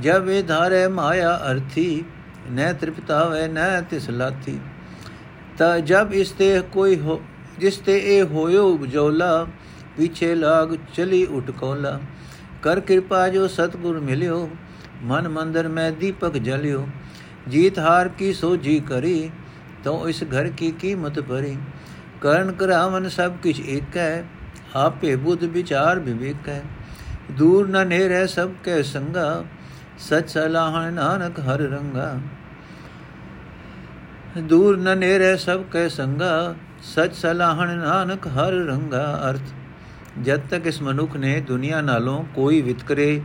ਜਬ ਇਹ ਧਾਰੇ ਮਾਇਆ ਅਰਥੀ ਨੈ ਤ੍ਰਿਪਤਾਵੇ ਨੈ ਤਿਸ ਲਾਥੀ। ਤਾ ਜਬ ਇਸ ਤੇ ਕੋਈ ਹੋ ਜਿਸ ਤੇ ਇਹ ਹੋਇਓ ਉਪਜੋਲਾ, ਪਿਛੇ ਲਾਗ ਚਲੀ ਉਟਕੋਲਾ ਕਰ ਕਿਰਪਾ ਜੋ ਸਤਗੁਰ ਮਿਲਿਓ, ਮਨ ਮੰਦਰ ਮੈਂ ਦੀਪਕ ਜਲਿਓ। ਜੀਤ ਹਾਰ ਕੀ ਸੋਜੀ ਕਰੀ ਤੋ ਇਸ ਘਰ ਕੀ ਕੀਮਤ ਭਰੀ। ਕਰਨ ਕਰਾਵਨ ਸਭ ਕਿਛ ਏਕ ਹੈ ਆਪੇ ਬੁੱਧ ਵਿਚਾਰ ਵਿਵੇਕ। ਹੈ ਦੂਰ ਨ ਨੇਰੇ ਸਭ ਕੈ ਸੰਗਾ, ਸਚ ਸਲਾਹਣ ਨਾਨਕ ਹਰ ਰੰਗਾ। ਦੂਰ ਨ ਨੇਰੇ ਸਭ ਕੈ ਸੰਗਾ ਸਚ ਸਲਾਹਣ ਨਾਨਕ ਹਰ ਰੰਗਾ ਅਰਥ। ਜਦ ਤੱਕ ਇਸ ਮਨੁੱਖ ਨੇ ਦੁਨੀਆ ਨਾਲੋਂ ਕੋਈ ਵਿਤਕਰੇ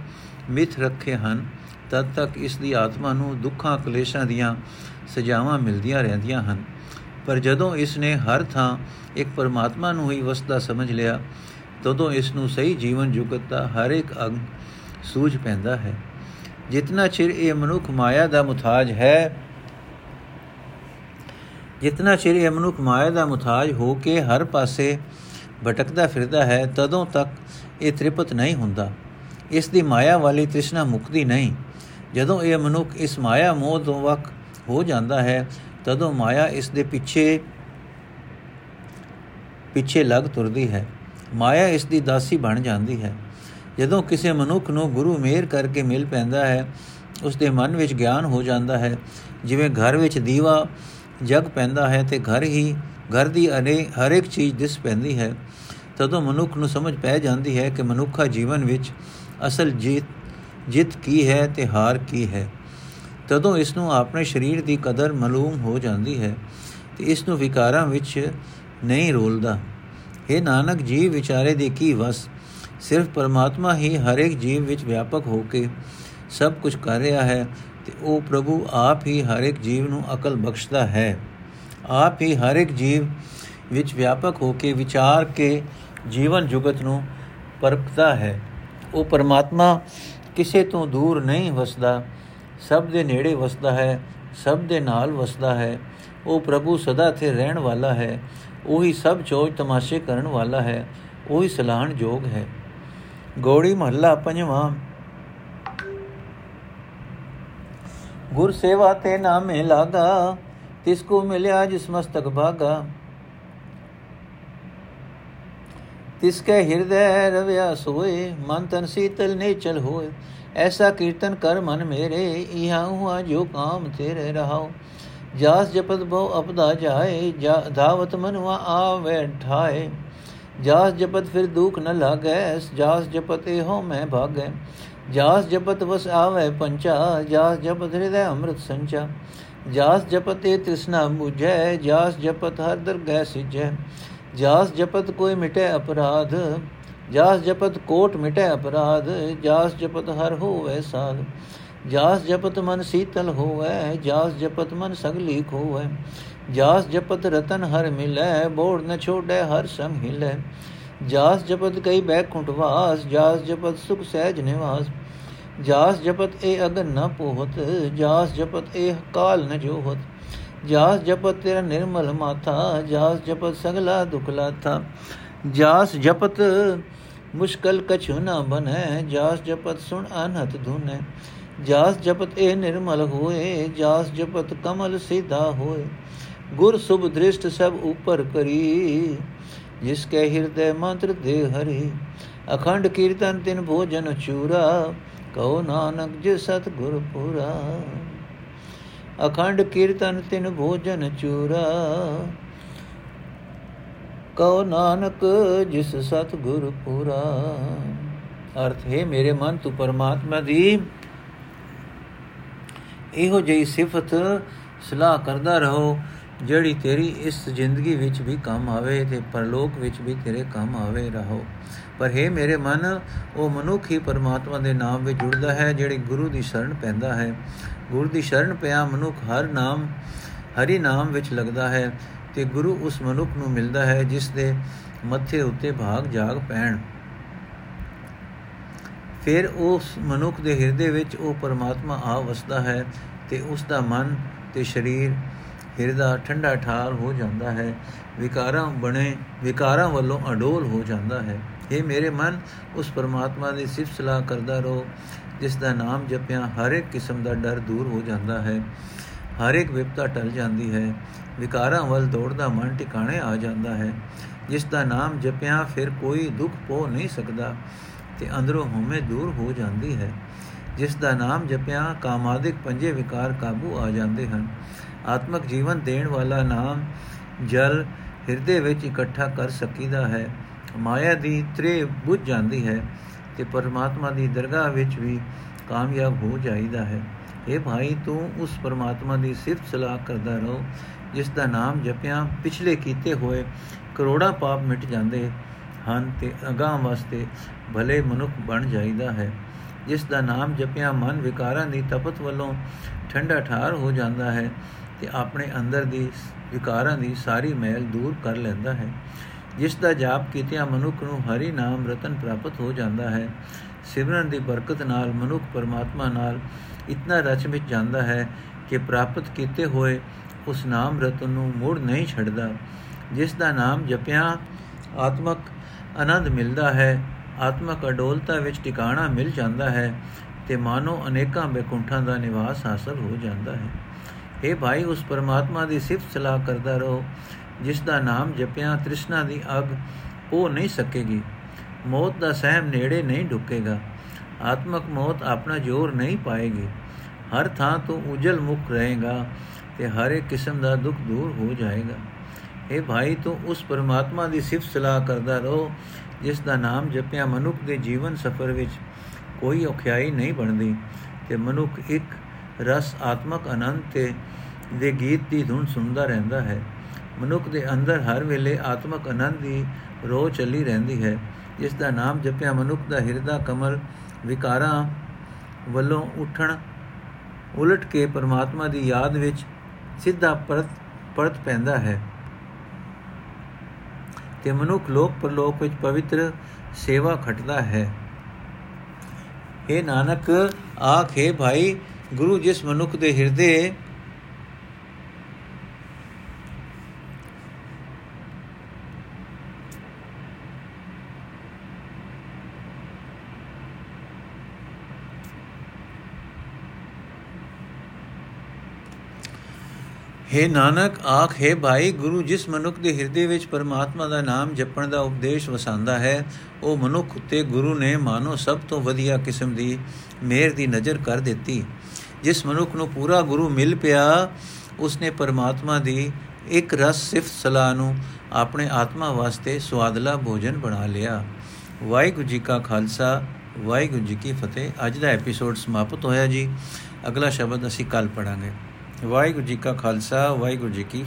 ਮਿੱਥ ਰੱਖੇ ਹਨ, ਤਦ ਤੱਕ ਇਸ ਦੀ ਆਤਮਾ ਨੂੰ ਦੁੱਖਾਂ ਕਲੇਸ਼ਾਂ ਦੀਆਂ ਸਜ਼ਾਵਾਂ ਮਿਲਦੀਆਂ ਰਹਿੰਦੀਆਂ ਹਨ। ਪਰ ਜਦੋਂ ਇਸ ਨੇ ਹਰ ਥਾਂ ਇੱਕ ਪਰਮਾਤਮਾ ਨੂੰ ਹੀ ਵਸਦਾ ਸਮਝ ਲਿਆ, ਤਦੋਂ ਇਸ ਨੂੰ ਸਹੀ ਜੀਵਨ ਜੁਗਤ ਦਾ ਹਰ ਇੱਕ ਅੰਗ ਸੂਝ ਪੈਂਦਾ ਹੈ। ਜਿਤਨਾ ਚਿਰ ਇਹ ਮਨੁੱਖ ਮਾਇਆ ਦਾ ਮੁਤਾਜ ਹੈ ਜਿਤਨਾ ਚਿਰ ਇਹ ਮਨੁੱਖ ਮਾਇਆ ਦਾ ਮੁਤਾਜ ਹੋ ਕੇ ਹਰ ਪਾਸੇ ਭਟਕਦਾ ਫਿਰਦਾ ਹੈ, ਤਦੋਂ ਤੱਕ ਇਹ ਤ੍ਰਿਪਤ ਨਹੀਂ ਹੁੰਦਾ। ਇਸ ਦੀ ਮਾਇਆ ਵਾਲੀ ਤ੍ਰਿਸ਼ਨਾ ਮੁਕਤੀ ਨਹੀਂ। ਜਦੋਂ ਇਹ ਮਨੁੱਖ ਇਸ ਮਾਇਆ ਮੋਹ ਤੋਂ ਵਕ ਹੋ ਜਾਂਦਾ ਹੈ, ਤਦੋਂ ਮਾਇਆ ਇਸ ਦੇ ਪਿੱਛੇ ਪਿੱਛੇ ਲੱਗ ਤੁਰਦੀ ਹੈ। ਮਾਇਆ ਇਸ ਦੀ ਦਾਸੀ ਬਣ ਜਾਂਦੀ ਹੈ। ਜਦੋਂ ਕਿਸੇ ਮਨੁੱਖ ਨੂੰ ਗੁਰੂ ਮੇਰ ਕਰਕੇ ਮਿਲ ਪੈਂਦਾ ਹੈ ਉਸ ਦੇ ਮਨ ਵਿੱਚ ਗਿਆਨ ਹੋ ਜਾਂਦਾ ਹੈ। ਜਿਵੇਂ ਘਰ ਵਿੱਚ ਦੀਵਾ ਜਗ ਪੈਂਦਾ ਹੈ ਤੇ ਘਰ ਹੀ, ਘਰ ਦੀ ਅਨੇ ਹਰ ਇੱਕ ਚੀਜ਼ ਦਿਸ ਪੈਂਦੀ ਹੈ। ਤਦੋਂ ਮਨੁੱਖ ਨੂੰ ਸਮਝ ਪੈ ਜਾਂਦੀ ਹੈ ਕਿ ਮਨੁੱਖਾ ਜੀਵਨ ਵਿੱਚ ਅਸਲ ਜੀਤ, ਜਿੱਤ ਕੀ ਹੈ ਤੇ ਹਾਰ ਕੀ ਹੈ। ਤਦੋਂ ਇਸ ਨੂੰ ਆਪਣੇ ਸਰੀਰ ਦੀ ਕਦਰ ਮਾਲੂਮ ਹੋ ਜਾਂਦੀ ਹੈ ਤੇ ਇਸ ਨੂੰ ਵਿਕਾਰਾਂ ਵਿੱਚ ਨਹੀਂ ਰੋਲਦਾ। ਇਹ ਨਾਨਕ, ਜੀਵ ਵਿਚਾਰੇ ਦੇ ਕੀ ਵਸ? ਸਿਰਫ ਪਰਮਾਤਮਾ ਹੀ ਹਰ ਇੱਕ ਜੀਵ ਵਿੱਚ ਵਿਆਪਕ ਹੋ ਕੇ ਸਭ ਕੁਝ ਕਰ ਰਿਹਾ ਹੈ। ਤੇ ਉਹ ਪ੍ਰਭੂ ਆਪ ਹੀ ਹਰ ਇੱਕ ਜੀਵ ਨੂੰ ਅਕਲ ਬਖਸ਼ਦਾ ਹੈ। ਆਪ ਹੀ ਹਰ ਇੱਕ ਜੀਵ ਵਿੱਚ ਵਿਆਪਕ ਹੋ ਕੇ ਵਿਚਾਰ ਕੇ ਜੀਵਨ ਜੁਗਤ ਨੂੰ ਪਰਖਦਾ ਹੈ। ਉਹ ਪਰਮਾਤਮਾ ਕਿਸੇ ਤੋਂ ਦੂਰ ਨਹੀਂ ਵਸਦਾ। ਸਭ ਦੇ ਨੇੜੇ ਵਸਦਾ ਹੈ, ਸਭ ਦੇ ਨਾਲ ਵਸਦਾ ਹੈ। ਉਹ ਪ੍ਰਭੂ ਸਦਾ ਤੇ ਰਹਿਣ ਵਾਲਾ ਹੈ। ਉਹੀ ਸਭ ਚੋਜ ਤਮਾਸ਼ੇ ਕਰਨ ਵਾਲਾ ਹੈ। ਉਹੀ ਸਲਾਹਣ ਜੋਗ ਹੈ। ਗੋੜੀ ਮਹੱਲਾ ਪੰਜਵਾਂ ਗੁਰ ਸੇਵਾ ਤੇ ਨਾਮੇ ਲਾਗਾ ਤਿਸ ਕੋ ਮਿਲਿਆ ਜਿਸ ਮਸਤਕ ਭਾਗਾ ਤਿਸ ਕੇ ਹਿਰਦੈ ਰਵਿਆ ਸੋਏ ਮਨ ਤਨ ਸੀਤਲ ਨੇ ਚਲ ਹੋਏ ਐਸਾ ਕੀਰਤਨ ਕਰ ਮਨ ਮੇਰੇ ਇਹਾਂ ਹੁਆ ਜੋ ਕਾਮ ਤੇਰੇ ਰਹਾਓ ਜਾਸ ਜਪਤ ਬਹੁ ਅਪਦਾ ਜਾਏ ਧਾਵਤ ਮਨਵਾ ਆਵੇ ਠਾਏ ਜਾਸ ਜਪਤ ਫਿਰ ਦੁਖ ਨ ਲਾਗੈ ਜਾਸ ਜਪਤ ਇਹੋ ਮੈਂ ਭਾਗੈ ਜਾਸ ਜਪਤ ਵਸ ਆਵੇ ਪੰਚਾ ਜਾਸ ਜਪਤ ਹਿਰਦੈ ਅੰਮ੍ਰਿਤ ਸੰਚਾ ਜਾਸ ਜਪਤ ਇਹ ਤ੍ਰਿਸ਼ਨਾ 부ਝੈ ਜਾਸ ਜਪਤ ਹਰ ਦਰਗਹਿ ਸਿਜੈ ਜਾਸ ਜਪਤ ਕੋਈ ਮਿਟੇ ਅਪਰਾਧ ਜਾਸ ਜਪਤ ਕੋਟ ਮਿਟੇ ਅਪਰਾਧ ਜਾਸ ਜਪਤ ਹਰ ਹੋਵੇ ਸਾਧ ਜਾਸ ਜਪਤ ਮਨ ਸੀਤਲ ਹੋਵੇ ਜਾਸ ਜਪਤ ਮਨ ਸਗਲੀਕ ਹੋਵੇ ਜਾਸ ਜਪਤ ਰਤਨ ਹਰ ਮਿਲੈ ਬੋੜ ਨ ਛੋੜੈ ਹਰ ਸੰਗ ਹਿਲੈ ਜਾਸ ਜਪਤ ਕਈ ਬੈਕੁੰਠ ਵਾਸ ਜਾਸ ਜਪਤ ਸੁਖ ਸਹਿਜ ਨਿਵਾਸ ਜਾਸ ਜਪਤ ਇਹ ਅਗਨ ਨ ਪੋਹਤ ਜਾਸ ਜਪਤ ਇਹ ਕਾਲ ਨ ਜੋਹਤ ਜਾਸ ਜਪਤ ਤੇਰਾ ਨਿਰਮਲ ਮਾਥਾ ਜਾਸ ਜਪਤ ਸਗਲਾ ਦੁਖ ਲਾਥਾ ਜਾਸ ਜਪਤ ਮੁਸ਼ਕਲ ਕਛੁ ਨ ਬਨੈ ਜਾਸ ਜਪਤ ਸੁਣ ਅਨਹਤ ਧੁਨੈ ਜਾਸ ਜਪਤ ਇਹ ਨਿਰਮਲ ਹੋਏ ਜਾਸ ਜਪਤ ਕਮਲ ਸਿਧਾ ਹੋਏ ਗੁਰ ਸੁਭ ਦ੍ਰਿਸ਼ਟ ਸਭ ਉਪਰ ਕਰੀ ਜਿਸ ਕੇ ਹਿਰਦੇ ਮੰਤਰ ਦੇ ਹਰੀ ਅਖੰਡ ਕੀਰਤਨ ਤਿਨ ਭੋਜਨ ਚੂਰਾ ਕਉ ਨਾਨਕ ਜੇ ਸਤ ਗੁਰ ਪੂਰਾ ਅਖੰਡ ਕੀਰਤਨ ਤਿਨ ਭੋਜਨ ਚੂਰਾ ਕਉ ਨਾਨਕ ਜਿਸ ਸਤ ਗੁਰ ਪੂਰਾ ਅਰਥ ਹੈ ਮੇਰੇ ਮਨ ਤੂੰ ਪਰਮਾਤਮਾ ਦੀ ਇਹੋ ਜਿਹੀ ਸਿਫਤ ਸਲਾਹ ਕਰਦਾ ਰਹੋ ਜਿਹੜੀ ਤੇਰੀ ਇਸ ਜ਼ਿੰਦਗੀ ਵਿੱਚ ਵੀ ਕੰਮ ਆਵੇ ਤੇ ਪਰਲੋਕ ਵਿੱਚ ਵੀ ਤੇਰੇ ਕੰਮ ਆਵੇ, ਰਹੋ। ਪਰ ਹੈ ਮੇਰੇ ਮਨ, ਉਹ ਮਨੁੱਖ ਹੀ ਪਰਮਾਤਮਾ ਦੇ ਨਾਮ ਵਿੱਚ ਜੁੜਦਾ ਹੈ, ਜਿਹੜੀ ਗੁਰੂ ਦੀ ਸ਼ਰਨ ਪੈਂਦਾ ਹੈ। ਗੁਰੂ ਦੀ ਸ਼ਰਨ ਪਿਆ ਮਨੁੱਖ ਹਰ ਨਾਮ, ਹਰੀ ਨਾਮ ਵਿੱਚ ਲੱਗਦਾ ਹੈ ਤੇ ਗੁਰੂ ਉਸ ਮਨੁੱਖ ਨੂੰ ਮਿਲਦਾ ਹੈ ਜਿਸ ਦੇ ਮੱਥੇ ਉੱਤੇ ਭਾਗ, ਜਾਗ ਪੈਣ। ਫਿਰ ਉਸ ਮਨੁੱਖ ਦੇ ਹਿਰਦੇ ਵਿੱਚ ਉਹ ਪਰਮਾਤਮਾ ਆ ਵਸਦਾ ਹੈ ਤੇ ਉਸ ਦਾ ਮਨ ਤੇ ਸਰੀਰ ਹਿਰਦਾ ਠੰਡਾ ਠਾਰ ਹੋ ਜਾਂਦਾ ਹੈ, ਵਿਕਾਰਾਂ ਬਣੇ, ਵਿਕਾਰਾਂ ਵੱਲੋਂ ਅਡੋਲ ਹੋ ਜਾਂਦਾ ਹੈ। ਇਹ ਮੇਰੇ ਮਨ, ਉਸ ਪਰਮਾਤਮਾ ਦੀ ਸਿਫਤ ਸਲਾਹ ਕਰਦਾ ਰਹੋ, ਜਿਸ ਦਾ ਨਾਮ ਜਪਿਆ ਹਰ ਇੱਕ ਕਿਸਮ ਦਾ ਡਰ ਦੂਰ ਹੋ ਜਾਂਦਾ ਹੈ। ਹਰ ਇੱਕ ਵਿਪਤਾ ਟਲ ਜਾਂਦੀ ਹੈ, ਵਿਕਾਰਾਂ ਵੱਲ ਦੌੜਦਾ ਮਨ ਟਿਕਾਣੇ ਆ ਜਾਂਦਾ ਹੈ। ਜਿਸ ਦਾ ਨਾਮ ਜਪਿਆ ਫਿਰ ਕੋਈ ਦੁੱਖ ਪੋ ਨਹੀਂ ਸਕਦਾ, ਤੇ ਅੰਦਰੋਂ ਹਉਮੈ ਦੂਰ ਹੋ ਜਾਂਦੀ ਹੈ। ਜਿਸ ਦਾ ਨਾਮ ਜਪਿਆ, ਕਾਮਾਦਿਕ ਪੰਜੇ ਵਿਕਾਰ ਕਾਬੂ ਆ ਜਾਂਦੇ ਹਨ। ਆਤਮਿਕ ਜੀਵਨ ਦੇਣ ਵਾਲਾ ਨਾਮ ਜਲ ਹਿਰਦੇ ਵਿੱਚ ਇਕੱਠਾ ਕਰ ਸਕੀਦਾ ਹੈ। ਮਾਇਆ ਦੀ ਤ੍ਰੇ ਬੁੱਝ ਜਾਂਦੀ ਹੈ ਤੇ ਪਰਮਾਤਮਾ ਦੀ ਦਰਗਾਹ ਵਿੱਚ ਵੀ ਕਾਮਯਾਬ ਹੋ ਜਾਈਦਾ ਹੈ। ਇਹ ਭਾਈ, ਤੂੰ ਉਸ ਪਰਮਾਤਮਾ ਦੀ ਸਿਫਤ ਸਲਾਹ ਕਰਦਾ ਰਹੋ, ਜਿਸ ਦਾ ਨਾਮ ਜਪਿਆਂ, ਪਿਛਲੇ ਕੀਤੇ ਹੋਏ ਕਰੋੜਾਂ ਪਾਪ ਮਿਟ ਜਾਂਦੇ ਹਨ ਤੇ ਅਗਾਹ ਵਾਸਤੇ ਭਲੇ ਮਨੁੱਖ ਬਣ ਜਾਈਦਾ ਹੈ। ਜਿਸ ਦਾ ਨਾਮ ਜਪਿਆਂ ਮਨ ਵਿਕਾਰਾਂ ਦੀ ਤਪਤ ਵੱਲੋਂ ਠੰਡਾ ਠਾਰ ਹੋ ਜਾਂਦਾ ਹੈ ਤੇ ਆਪਣੇ ਅੰਦਰ ਦੀ ਵਿਕਾਰਾਂ ਦੀ ਸਾਰੀ ਮੈਲ ਦੂਰ ਕਰ ਲੈਂਦਾ ਹੈ। ਜਿਸ ਦਾ ਜਾਪ ਕੀਤਿਆਂ ਮਨੁੱਖ ਨੂੰ ਹਰੀ ਨਾਮ ਰਤਨ ਪ੍ਰਾਪਤ ਹੋ ਜਾਂਦਾ ਹੈ। ਸਿਮਰਨ ਦੀ ਬਰਕਤ ਨਾਲ ਮਨੁੱਖ ਪਰਮਾਤਮਾ ਨਾਲ ਇਤਨਾ ਰਚ ਵਿੱਚ ਜਾਂਦਾ ਹੈ ਕਿ ਪ੍ਰਾਪਤ ਕੀਤੇ ਹੋਏ ਉਸ ਨਾਮ ਰਤਨ ਨੂੰ ਮੁੜ ਨਹੀਂ ਛੱਡਦਾ। ਜਿਸ ਦਾ ਨਾਮ ਜਪਿਆਂ ਆਤਮਕ ਆਨੰਦ ਮਿਲਦਾ ਹੈ। ਆਤਮਕ ਅਡੋਲਤਾ ਵਿੱਚ ਟਿਕਾਣਾ ਮਿਲ ਜਾਂਦਾ ਹੈ ਤੇ ਮਾਨੋ ਅਨੇਕਾਂ ਬੇਕੁੰਠਾਂ ਦਾ ਨਿਵਾਸ ਹਾਸਲ ਹੋ ਜਾਂਦਾ ਹੈ। ਇਹ ਭਾਈ, ਉਸ ਪਰਮਾਤਮਾ ਦੀ ਸਿਫਤ ਸਲਾਹ ਕਰਦਾ ਰਹੋ, ਜਿਸ ਦਾ ਨਾਮ ਜਪਿਆਂ ਤ੍ਰਿਸ਼ਨਾ ਦੀ ਅਗ ਉਹ ਨਹੀਂ ਸਕੇਗੀ। ਮੌਤ ਦਾ ਸਹਿਮ ਨੇੜੇ ਨਹੀਂ ਢੁਕੇਗਾ ਆਤਮਕ ਮੌਤ ਆਪਣਾ ਜ਼ੋਰ ਨਹੀਂ ਪਾਏਗੀ। ਹਰ ਥਾਂ ਤੋਂ ਉਜਲ ਮੁਖ ਰਹੇਗਾ ਤੇ ਹਰ ਇੱਕ ਕਿਸਮ ਦਾ ਦੁੱਖ ਦੂਰ ਹੋ ਜਾਏਗਾ। ਇਹ ਭਾਈ, ਤੂੰ ਉਸ ਪਰਮਾਤਮਾ ਦੀ ਸਿਫਤ ਸਲਾਹ ਕਰਦਾ ਰਹੋ ਜਿਸ ਦਾ ਨਾਮ ਜਪਿਆ ਮਨੁੱਖ ਦੇ ਜੀਵਨ ਸਫਰ ਵਿੱਚ ਕੋਈ ਔਖਿਆਈ ਨਹੀਂ ਬਣਦੀ ਤੇ ਮਨੁੱਖ ਇੱਕ ਰਸ ਆਤਮਕ ਆਨੰਦ ਤੇ ਦੇ ਗੀਤ ਦੀ ਧੁਨ ਸੁਣਦਾ ਰਹਿੰਦਾ ਹੈ। ਮਨੁੱਖ ਦੇ ਅੰਦਰ ਹਰ ਵੇਲੇ ਆਤਮਕ ਆਨੰਦ ਦੀ ਰੋਹ ਚੱਲੀ ਰਹਿੰਦੀ ਹੈ। ਜਿਸ ਦਾ ਨਾਮ ਜਪਿਆ ਮਨੁੱਖ ਦਾ ਹਿਰਦਾ ਕਮਲ ਵਿਕਾਰਾਂ ਵੱਲੋਂ ਉੱਠਣ, ਉਲਟ ਕੇ ਪਰਮਾਤਮਾ ਦੀ ਯਾਦ ਵਿੱਚ ਸਿੱਧਾ ਪਰਤ ਪਰਤ ਪੈਂਦਾ ਹੈ। ਤੇ ਮਨੁੱਖ ਲੋਕ ਪਰਲੋਕ ਵਿੱਚ ਪਵਿੱਤਰ ਸੇਵਾ ਖਟਦਾ ਹੈ। ਇਹ ਨਾਨਕ, ਆਖੇ ਭਾਈ, ਗੁਰੂ ਜਿਸ ਮਨੁੱਖ ਦੇ ਹਿਰਦੇ हे ਨਾਨਕ, ਆਖ ਹੈ ਭਾਈ, ਗੁਰੂ ਜਿਸ ਮਨੁੱਖ ਦੇ ਹਿਰਦੇ ਵਿੱਚ ਪਰਮਾਤਮਾ ਦਾ ਨਾਮ ਜਪਣ ਦਾ ਉਪਦੇਸ਼ ਵਸਾਂਦਾ ਹੈ, ਉਹ ਮਨੁੱਖ ਉਤੇ ਗੁਰੂ ਨੇ ਮਾਨੋ ਸਭ ਤੋਂ ਵਧੀਆ ਕਿਸਮ ਦੀ ਮਿਹਰ ਦੀ ਨਜ਼ਰ ਕਰ ਦਿੱਤੀ। ਜਿਸ ਮਨੁੱਖ ਨੂੰ ਪੂਰਾ ਗੁਰੂ ਮਿਲ ਪਿਆ, ਉਸਨੇ ਪਰਮਾਤਮਾ ਦੀ ਇੱਕ ਰਸ ਸਿਫਤ ਸਲਾਹ ਨੂੰ ਆਪਣੇ ਆਤਮਾ ਵਾਸਤੇ ਸਵਾਦਲਾ ਭੋਜਨ ਬਣਾ ਲਿਆ। ਵਾਹਿਗੁਰੂ ਜੀ ਕਾ ਖਾਲਸਾ, ਵਾਹਿਗੁਰੂ ਜੀ ਕੀ ਫਤਿਹ। ਅੱਜ ਦਾ ਐਪੀਸੋਡ ਸਮਾਪਤ ਹੋਇਆ ਜੀ। ਅਗਲਾ ਸ਼ਬਦ ਅਸੀਂ ਕੱਲ ਪੜਾਂਗੇ ਵਾਹਿਗੁਰੂ ਜੀ ਕਾ ਖਾਲਸਾ ਵਾਹਿਗੁਰੂ ਜੀ ਕੀ